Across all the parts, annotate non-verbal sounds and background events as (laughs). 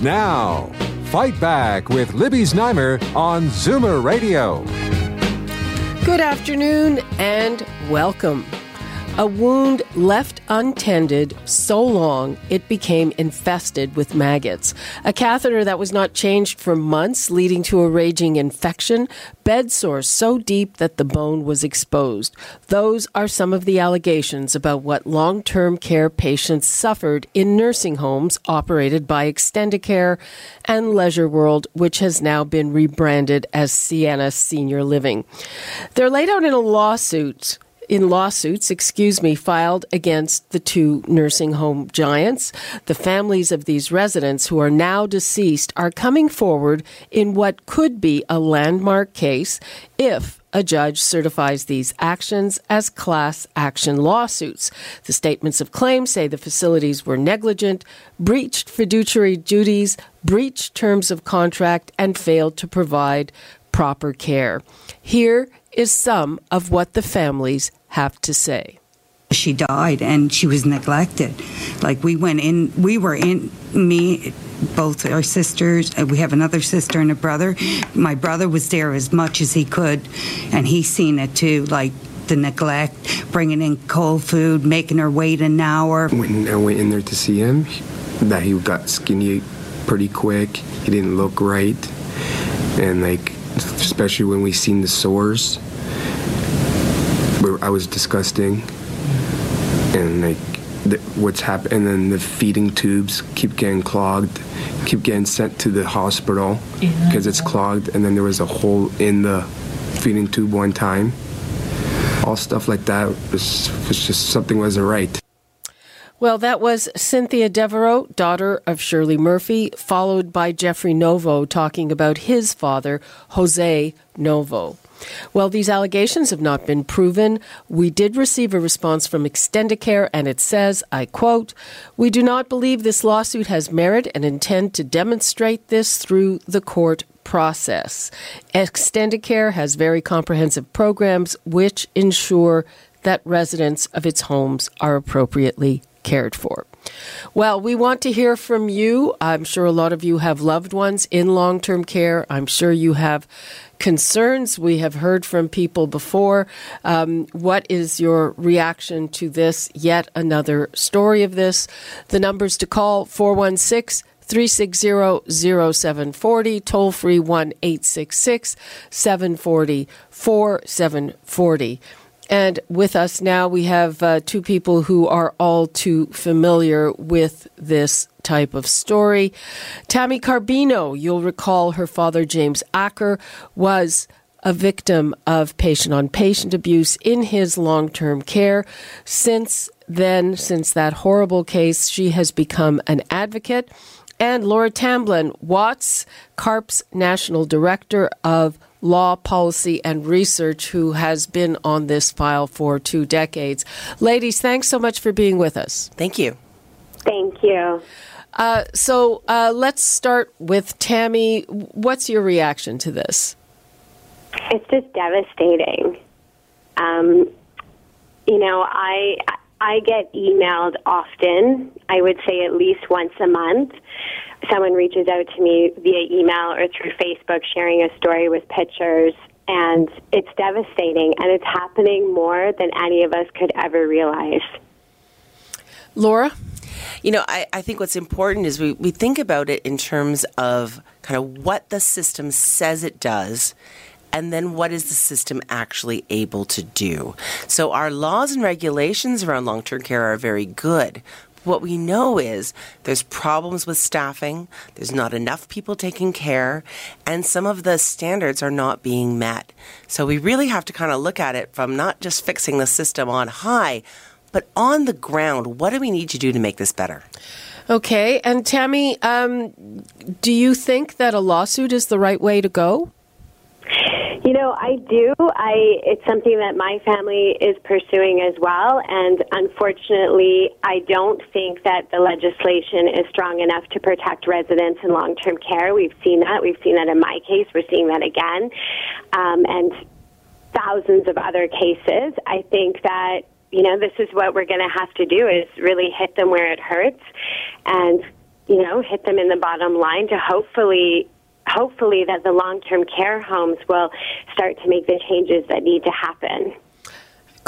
Now, Fight Back with Libby Znaimer on Zoomer Radio. Good afternoon and welcome. A wound left untended so long it became infested with maggots. A catheter that was not changed for months, leading to a raging infection. Bed sores so deep that the bone was exposed. Those are some of the allegations about what long term care patients suffered in nursing homes operated by Extendicare and Leisure World, which has now been rebranded as Sienna Senior Living. They're laid out in a lawsuit in lawsuits, excuse me, filed against the two nursing home giants. The families of these residents who are now deceased are coming forward in what could be a landmark case if a judge certifies these actions as class action lawsuits. The statements of claim say the facilities were negligent, breached fiduciary duties, breached terms of contract, and failed to provide proper care. Here is some of what the families have to say. She died and she was neglected. Like we went in, we were in, me, both our sisters, uh, we have another sister and a brother. My brother was there as much as he could and he seen it too. Like the neglect, bringing in cold food, making her wait an hour. When I went in there to see him, that he got skinny pretty quick. He didn't look right. And like, especially when we seen the sores where I was disgusting, and like the, what's happened, and then the feeding tubes keep getting clogged, keep getting sent to the hospital because it's clogged, and then there was a hole in the feeding tube one time. All stuff like that was, was just something wasn't right. Well, that was Cynthia Devereaux, daughter of Shirley Murphy, followed by Jeffrey Novo talking about his father, Jose Novo. Well, these allegations have not been proven. We did receive a response from Extendicare, and it says, I quote, We do not believe this lawsuit has merit and intend to demonstrate this through the court process. Extendicare has very comprehensive programs which ensure that residents of its homes are appropriately cared for. Well, we want to hear from you. I'm sure a lot of you have loved ones in long term care. I'm sure you have concerns. We have heard from people before. Um, what is your reaction to this? Yet another story of this. The numbers to call 416 360 0740, toll free 1 866 740 4740. And with us now, we have uh, two people who are all too familiar with this type of story. Tammy Carbino, you'll recall her father, James Acker, was a victim of patient on patient abuse in his long term care. Since then, since that horrible case, she has become an advocate. And Laura Tamblyn, Watts, CARP's National Director of law, policy, and research who has been on this file for two decades. Ladies, thanks so much for being with us. Thank you. Thank you. Uh, so uh, let's start with Tammy. What's your reaction to this? It's just devastating. Um, you know, I I get emailed often. I would say at least once a month someone reaches out to me via email or through Facebook sharing a story with pictures, and it's devastating, and it's happening more than any of us could ever realize. Laura? You know, I, I think what's important is we, we think about it in terms of kind of what the system says it does and then what is the system actually able to do? So, our laws and regulations around long term care are very good, what we know is there's problems with staffing, there's not enough people taking care, and some of the standards are not being met. So we really have to kind of look at it from not just fixing the system on high, but on the ground. What do we need to do to make this better? Okay, and Tammy, um, do you think that a lawsuit is the right way to go? You know, I do. I it's something that my family is pursuing as well, and unfortunately, I don't think that the legislation is strong enough to protect residents in long-term care. We've seen that. We've seen that in my case. We're seeing that again, um, and thousands of other cases. I think that you know this is what we're going to have to do is really hit them where it hurts, and you know hit them in the bottom line to hopefully hopefully that the long-term care homes will start to make the changes that need to happen.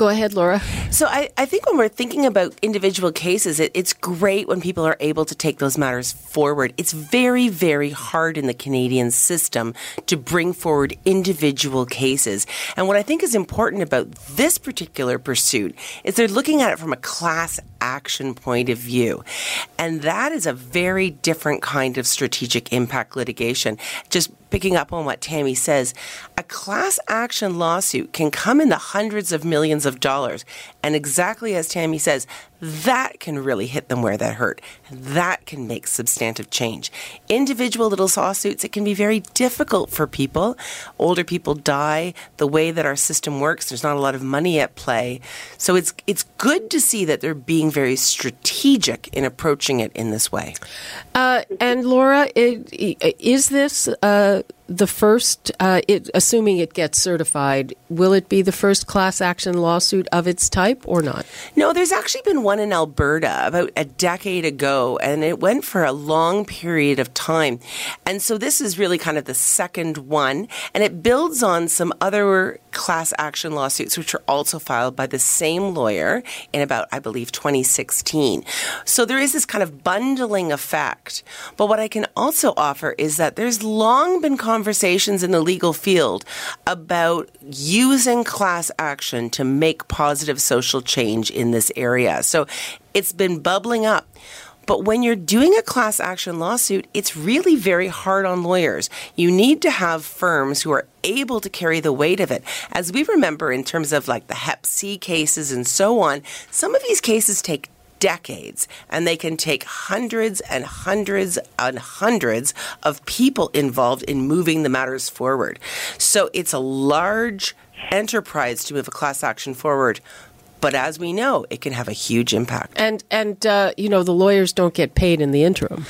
Go ahead, Laura. So I, I think when we're thinking about individual cases, it, it's great when people are able to take those matters forward. It's very, very hard in the Canadian system to bring forward individual cases. And what I think is important about this particular pursuit is they're looking at it from a class action point of view. And that is a very different kind of strategic impact litigation. Just picking up on what Tammy says, a class action lawsuit can come in the hundreds of millions of dollars. And exactly as Tammy says, that can really hit them where that hurt. That can make substantive change. Individual little lawsuits, it can be very difficult for people. Older people die. The way that our system works, there's not a lot of money at play. So it's it's good to see that they're being very strategic in approaching it in this way. Uh, and Laura, it, is this uh, the first, uh, it, assuming it gets certified, will it be the first class action lawsuit of its type or not? No, there's actually been one in Alberta about a decade ago, and it went for a long period of time. And so this is really kind of the second one, and it builds on some other class action lawsuits, which are also filed by the same lawyer in about, I believe, 2016. So there is this kind of bundling effect. But what I can also offer is that there's long been conversations in the legal field about using class action to make positive social change in this area. So it's been bubbling up. But when you're doing a class action lawsuit, it's really very hard on lawyers. You need to have firms who are able to carry the weight of it. As we remember in terms of like the Hep C cases and so on, some of these cases take decades, and they can take hundreds and hundreds and hundreds of people involved in moving the matters forward. So it's a large enterprise to move a class action forward. But as we know, it can have a huge impact. And and uh, you know the lawyers don't get paid in the interim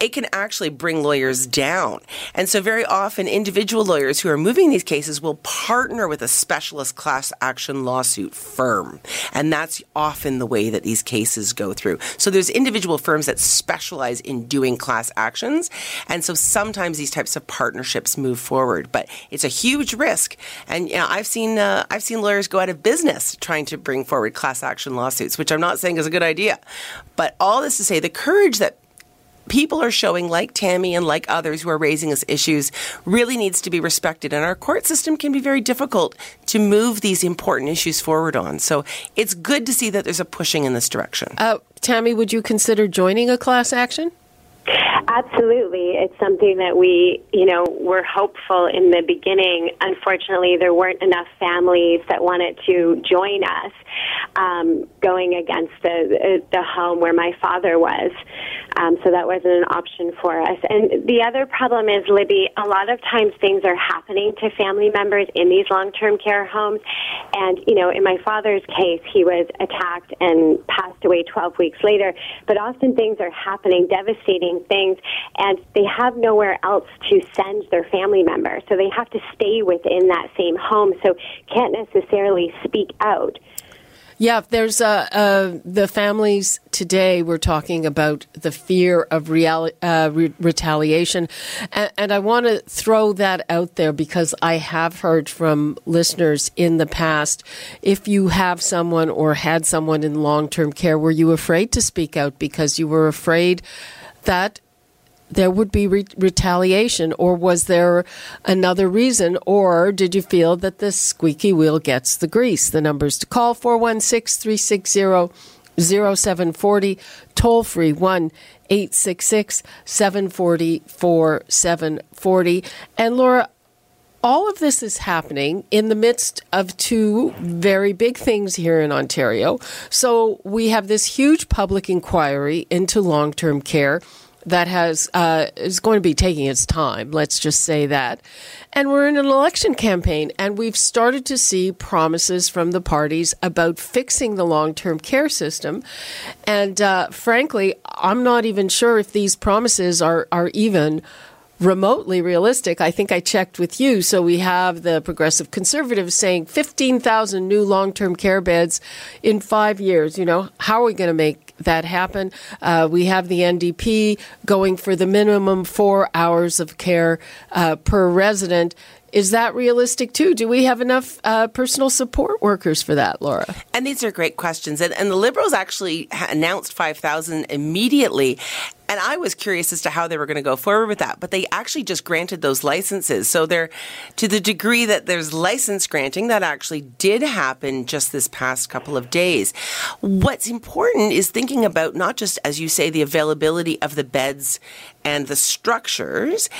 it can actually bring lawyers down. And so, very often, individual lawyers who are moving these cases will partner with a specialist class action lawsuit firm. And that's often the way that these cases go through. So, there's individual firms that specialize in doing class actions. And so, sometimes these types of partnerships move forward. But it's a huge risk. And you know, I've seen uh, I've seen lawyers go out of business trying to bring forward class action lawsuits, which I'm not saying is a good idea. But all this to say, the courage that people are showing, like Tammy and like others who are raising these issues, really needs to be respected. And our court system can be very difficult to move these important issues forward on. So it's good to see that there's a pushing in this direction. Uh, Tammy, would you consider joining a class action? Absolutely. It's something that we, you know, were hopeful in the beginning. Unfortunately, there weren't enough families that wanted to join us um, going against the, the home where my father was. Um, so that wasn't an option for us. And the other problem is, Libby, a lot of times things are happening to family members in these long-term care homes. And, you know, in my father's case, he was attacked and passed away 12 weeks later. But often things are happening, devastating things, and they have nowhere else to send their family member. So they have to stay within that same home, so can't necessarily speak out. Yeah, there's uh, uh, the families today. We're talking about the fear of real, uh, re- retaliation, and, and I want to throw that out there because I have heard from listeners in the past. If you have someone or had someone in long-term care, were you afraid to speak out because you were afraid that there would be re- retaliation, or was there another reason, or did you feel that the squeaky wheel gets the grease? The numbers to call 416 360 0740, toll free 1 866 740 4740. And Laura, all of this is happening in the midst of two very big things here in Ontario. So we have this huge public inquiry into long term care that has uh, is going to be taking its time. Let's just say that, and we're in an election campaign, and we've started to see promises from the parties about fixing the long term care system. And uh, frankly, I'm not even sure if these promises are are even remotely realistic. I think I checked with you. So we have the progressive conservatives saying 15,000 new long term care beds in five years. You know, how are we going to make that happen? Uh, we have the NDP going for the minimum four hours of care uh, per resident. Is that realistic too? Do we have enough uh, personal support workers for that, Laura? And these are great questions. And, and the Liberals actually announced 5,000 immediately. And I was curious as to how they were going to go forward with that, but they actually just granted those licenses. So they're to the degree that there's license granting that actually did happen just this past couple of days. What's important is thinking about not just, as you say, the availability of the beds and the structures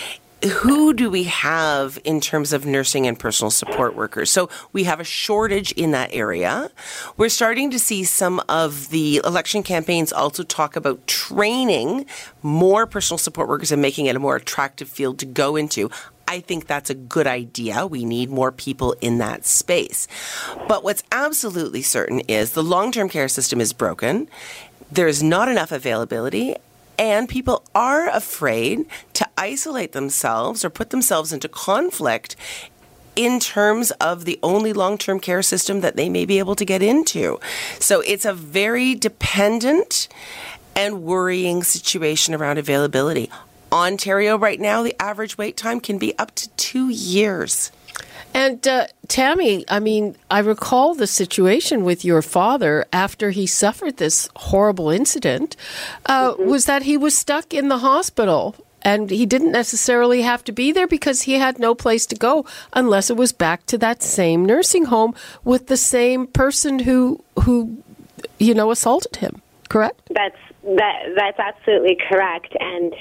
who do we have in terms of nursing and personal support workers? So we have a shortage in that area. We're starting to see some of the election campaigns also talk about training more personal support workers and making it a more attractive field to go into. I think that's a good idea. We need more people in that space. But what's absolutely certain is the long term care system is broken. There is not enough availability, and people are afraid to isolate themselves or put themselves into conflict in terms of the only long term care system that they may be able to get into. So it's a very dependent and worrying situation around availability. Ontario, right now, the average wait time can be up to two years. And uh, Tammy, I mean, I recall the situation with your father after he suffered this horrible incident. Uh, mm-hmm. Was that he was stuck in the hospital and he didn't necessarily have to be there because he had no place to go unless it was back to that same nursing home with the same person who who you know assaulted him. Correct? That's that that's absolutely correct. And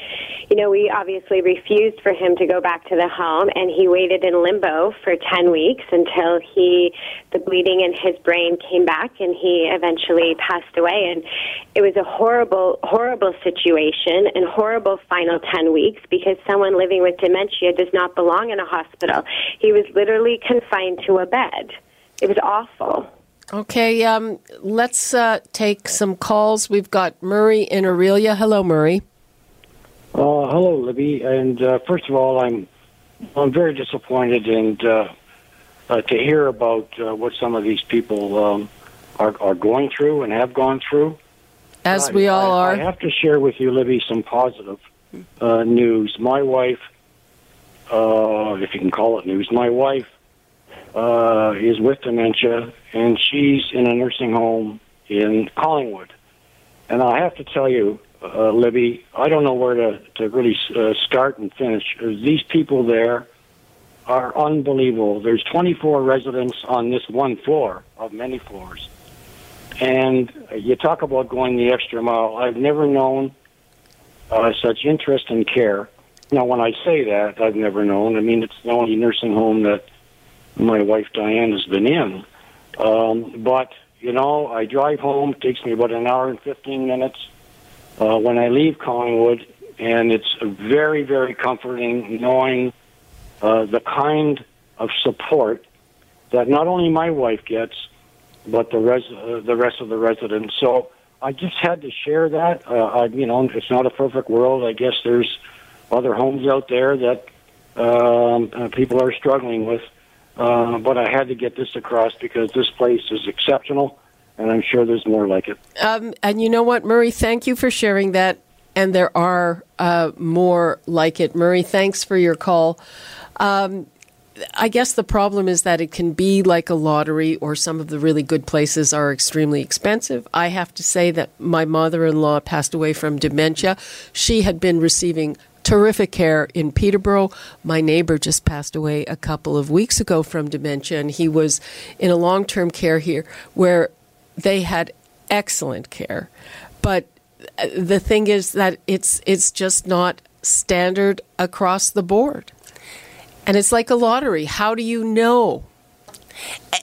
you know, we obviously refused for him to go back to the home, and he waited in limbo for ten weeks until he the bleeding in his brain came back, and he eventually passed away. And it was a horrible, horrible situation and horrible final ten weeks because someone living with dementia does not belong in a hospital. He was literally confined to a bed. It was awful. Okay, um, let's uh, take some calls. We've got Murray in Orillia. Hello, Murray. Uh, hello, Libby. And uh, first of all, I'm I'm very disappointed and uh, uh, to hear about uh, what some of these people um, are are going through and have gone through. As we all I, are. I have to share with you, Libby, some positive news. My wife, if you can call it news, my wife uh, is with dementia, and she's in a nursing home in Collingwood. And I have to tell you, uh, Libby, I don't know where to, to really uh, start and finish. These people there are unbelievable. There's 24 residents on this one floor of many floors. And you talk about going the extra mile. I've never known uh, such interest and care. Now, when I say that, I've never known. I mean, it's the only nursing home that my wife Diane has been in. Um, but you know, I drive home. It takes me about an hour and fifteen minutes. Uh, when I leave Collingwood, and it's very, very comforting knowing uh, the kind of support that not only my wife gets, but the res- uh, the rest of the residents. So I just had to share that. Uh, I, you know, it's not a perfect world. I guess there's other homes out there that um, uh, people are struggling with. Uh, but I had to get this across because this place is exceptional, and I'm sure there's more like it. Um, and you know what, Murray? Thank you for sharing that. And there are uh, more like it. Murray, thanks for your call. Um, I guess the problem is that it can be like a lottery, or some of the really good places are extremely expensive. I have to say that my mother in law passed away from dementia. She had been receiving terrific care in Peterborough. My neighbor just passed away a couple of weeks ago from dementia, and he was in a long term care here where they had excellent care. But uh, the thing is that it's it's just not standard across the board. And it's like a lottery. How do you know?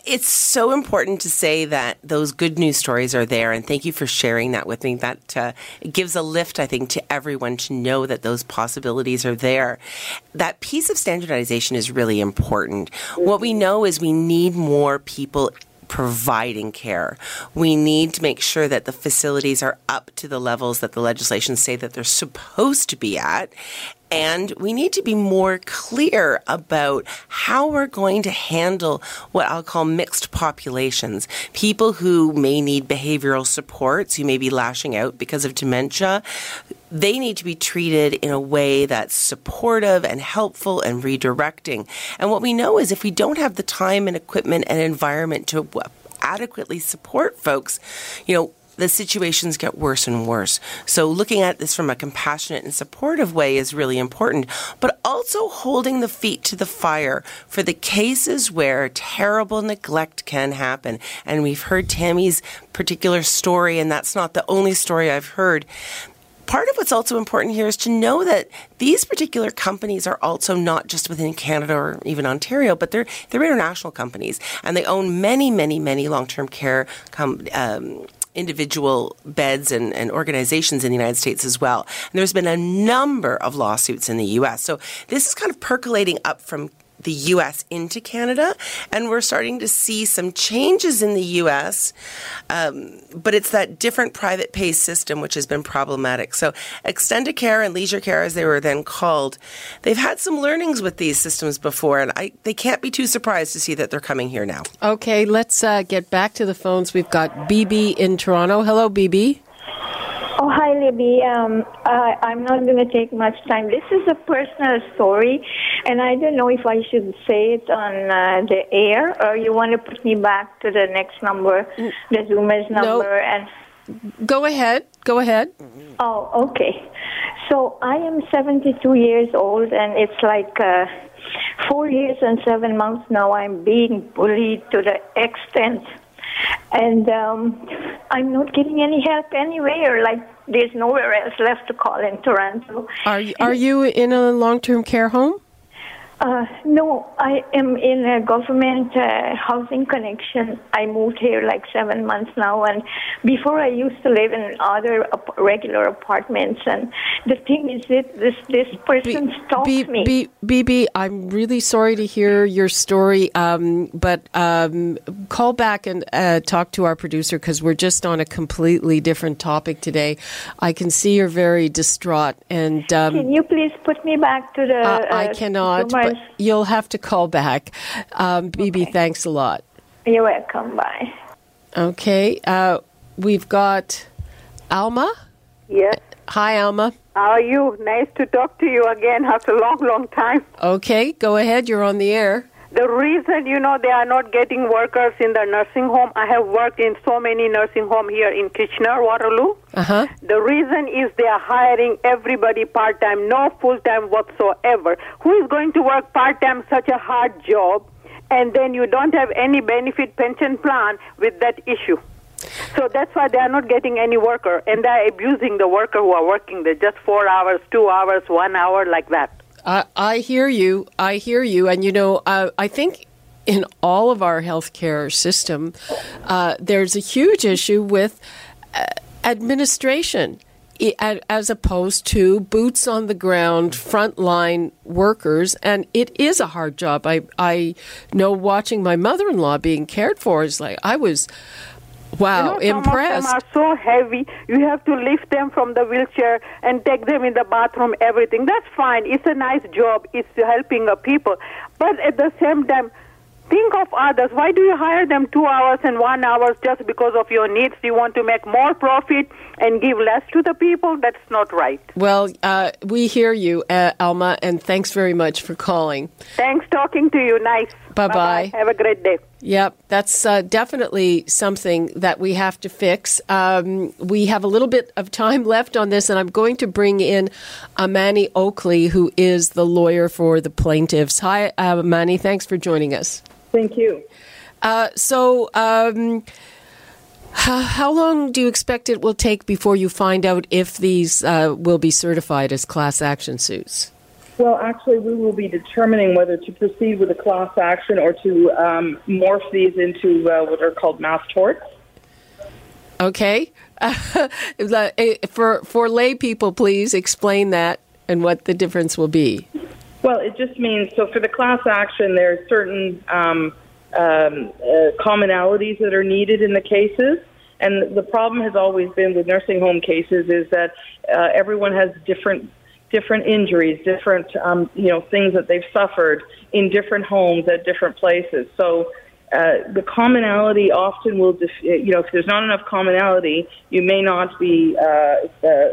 It's so important to say that those good news stories are there, and thank you for sharing that with me. That uh, gives a lift, I think, to everyone to know that those possibilities are there. That piece of standardization is really important. What we know is we need more people providing care. We need to make sure that the facilities are up to the levels that the legislation say that they're supposed to be at. And we need to be more clear about how we're going to handle what I'll call mixed populations. People who may need behavioral supports, who may be lashing out because of dementia. They need to be treated in a way that's supportive and helpful and redirecting. And what we know is if we don't have the time and equipment and environment to adequately support folks, you know, the situations get worse and worse. So looking at this from a compassionate and supportive way is really important, but also holding the feet to the fire for the cases where terrible neglect can happen. And we've heard Tammy's particular story, and that's not the only story I've heard part of what's also important here is to know that these particular companies are also not just within Canada or even Ontario, but they're they're international companies, and they own many, many, many long term care com- um, individual beds and, and organizations in the United States as well. And there's been a number of lawsuits in the U.S. So this is kind of percolating up from the U.S. into Canada, and we're starting to see some changes in the U.S. Um, but it's that different private pay system which has been problematic. So, Extendicare and leisure care, as they were then called, they've had some learnings with these systems before, and I, they can't be too surprised to see that they're coming here now. Okay, let's uh, get back to the phones. We've got BB in Toronto. Hello, BB. Libby. Um, uh, I'm not going to take much time. This is a personal story, and I don't know if I should say it on uh, the air or you want to put me back to the next number, the Zoomer's number, and. Go ahead. Go ahead. Oh, okay. So I am 72 years old, and it's like uh, four years and seven months now. I'm being bullied to the extent and um, I'm not getting any help anywhere. Like there's nowhere else left to call in Toronto. Are you, are you in a long term care home? Uh, no, I am in a government uh, housing connection. I moved here like seven months now, and before I used to live in other ap- regular apartments. And the thing is that this this person B- stalks B- me. B- BB, I'm really sorry to hear your story, um, but um, call back and uh, talk to our producer because we're just on a completely different topic today. I can see you're very distraught, and um, Can you please put me back to the? I uh, cannot. You'll have to call back. Um, BB, thanks a lot. You're welcome. Bye. Okay, uh, we've got Alma. Yes. Hi, Alma. How are you? Nice to talk to you again after a long, long time. Okay, go ahead. You're on the air. The reason, you know, they are not getting workers in the nursing home, I have worked in so many nursing home here in Kitchener, Waterloo. Uh huh. The reason is they are hiring everybody part time, no full time whatsoever. Who is going to work part time such a hard job and then you don't have any benefit pension plan with that issue? So that's why they are not getting any worker and they are abusing the worker who are working there just four hours, two hours, one hour like that. I, I hear you. I hear you. And you know, uh, I think in all of our healthcare system, uh, there's a huge issue with uh, administration. As opposed to boots on the ground, frontline workers, and it is a hard job. I I know watching my mother in law being cared for is like I was, wow, you know, impressed. Some of them are so heavy. You have to lift them from the wheelchair and take them in the bathroom. Everything that's fine. It's a nice job. It's helping the people. But at the same time, think of others. Why do you hire them two hours and one hour just because of your needs? You want to make more profit and give less to the people? That's not right. Well, uh, we hear you, uh, Alma, and thanks very much for calling. Thanks talking to you. Nice. Bye-bye. Have a great day. Yep, that's uh, definitely something that we have to fix. Um, we have a little bit of time (laughs) left on this, and I'm going to bring in Amani Oakley, who is the lawyer for the plaintiffs. Hi, uh, Amani. Thanks for joining us. Thank you. Uh, so, um, how, how long do you expect it will take before you find out if these uh, will be certified as class action suits? Well, actually, we will be determining whether to proceed with a class action or to um, morph these into uh, what are called mass torts. Okay. (laughs) for for lay people, please explain that and what the difference will be. Well, it just means so for the class action, there are certain um, um, uh, commonalities that are needed in the cases. And the problem has always been with nursing home cases is that uh, everyone has different different injuries, different um, you know things that they've suffered in different homes at different places. So uh, the commonality often will, def- you know, if there's not enough commonality, you may not be uh, uh,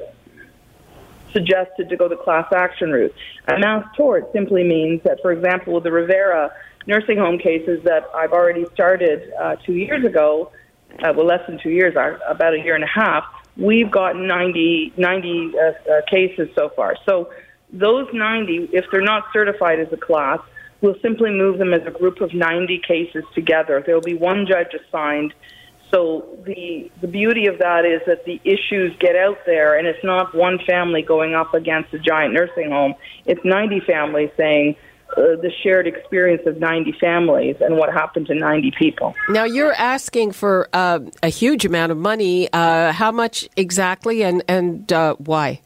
suggested to go the class action route. A mass tort simply means that, for example, with the Revera nursing home cases that I've already started uh, two years ago, uh, well, less than two years, uh, about a year and a half, we've gotten 90, 90 uh, uh, cases so far. So those 90, if they're not certified as a class, we'll simply move them as a group of 90 cases together. There will be one judge assigned. So the the beauty of that is that the issues get out there, and it's not one family going up against a giant nursing home. It's 90 families saying, uh, the shared experience of 90 families and what happened to 90 people. Now, you're asking for uh, a huge amount of money. Uh, how much exactly and, and uh, why?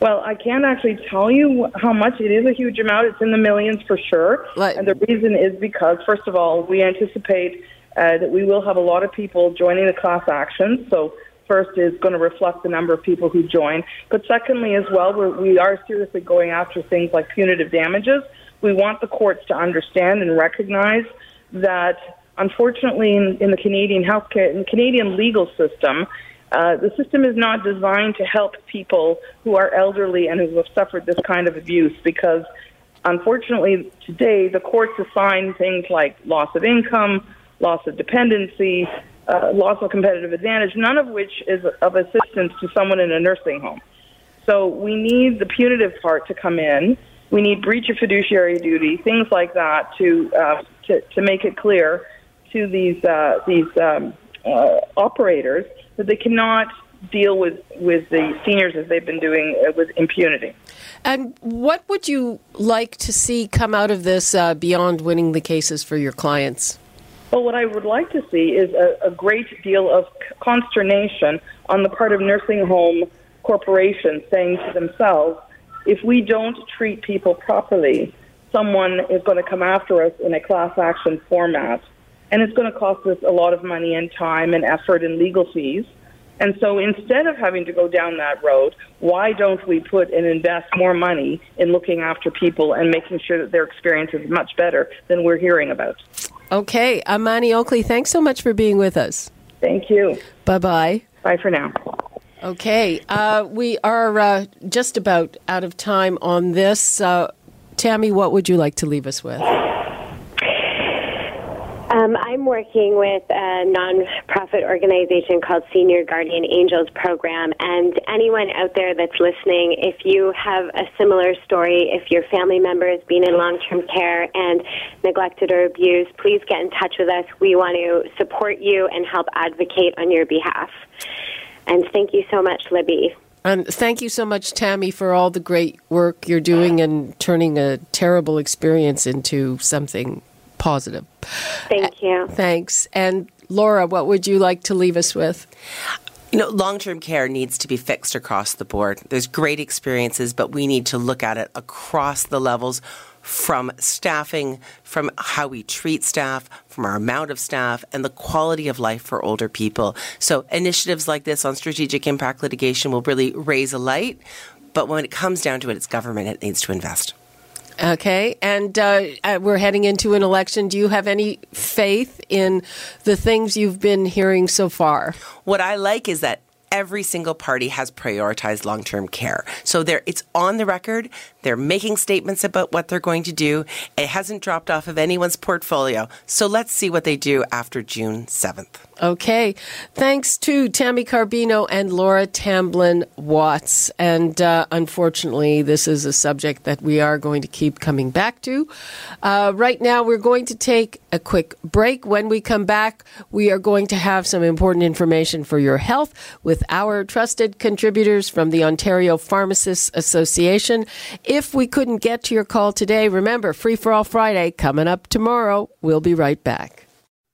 Well, I can't actually tell you how much. It is a huge amount. It's in the millions for sure. Let, and the reason is because, first of all, we anticipate uh, that we will have a lot of people joining the class action. So, first is going to reflect the number of people who join. But secondly, as well, we're, we are seriously going after things like punitive damages. We want the courts to understand and recognize that, unfortunately, in, in the Canadian healthcare, in the Canadian legal system, uh, the system is not designed to help people who are elderly and who have suffered this kind of abuse because, unfortunately, today the courts assign things like loss of income, loss of dependency, uh, loss of competitive advantage, none of which is of assistance to someone in a nursing home. So we need the punitive part to come in. We need breach of fiduciary duty, things like that, to uh, to, to make it clear to these uh, these um, uh, operators that they cannot deal with, with the seniors as they've been doing uh, with impunity. And what would you like to see come out of this uh, beyond winning the cases for your clients? Well, what I would like to see is a, a great deal of consternation on the part of nursing home corporations saying to themselves, if we don't treat people properly, someone is going to come after us in a class action format and it's going to cost us a lot of money and time and effort and legal fees. And so instead of having to go down that road, why don't we put and invest more money in looking after people and making sure that their experience is much better than we're hearing about? Okay, Amani Oakley, thanks so much for being with us. Thank you. Bye bye. Bye for now. Okay, uh, we are uh, just about out of time on this. Uh, Tammy, what would you like to leave us with? Um, I'm working with a nonprofit organization called Senior Guardian Angels Program. And anyone out there that's listening, if you have a similar story, if your family member has been in long term care and neglected or abused, please get in touch with us. We want to support you and help advocate on your behalf. And thank you so much, Libby. And thank you so much, Tammy, for all the great work you're doing and turning a terrible experience into something positive. Thank you. Thanks. And Laura, what would you like to leave us with? You know, long term care needs to be fixed across the board. There's great experiences, but we need to look at it across the levels from staffing, from how we treat staff, from our amount of staff, and the quality of life for older people. So, initiatives like this on strategic impact litigation will really raise a light. But when it comes down to it, it's government that needs to invest. Okay, and uh, uh, we're heading into an election. Do you have any faith in the things you've been hearing so far? What I like is that every single party has prioritized long-term care. So it's on the record. They're making statements about what they're going to do. It hasn't dropped off of anyone's portfolio. So let's see what they do after June 7th. Okay. Thanks to Tammy Carbino and Laura Tamblyn Watts. And uh, unfortunately, this is a subject that we are going to keep coming back to. Uh, right now, we're going to take a quick break. When we come back, we are going to have some important information for your health with our trusted contributors from the Ontario Pharmacists Association. If we couldn't get to your call today, remember Free for All Friday coming up tomorrow. We'll be right back.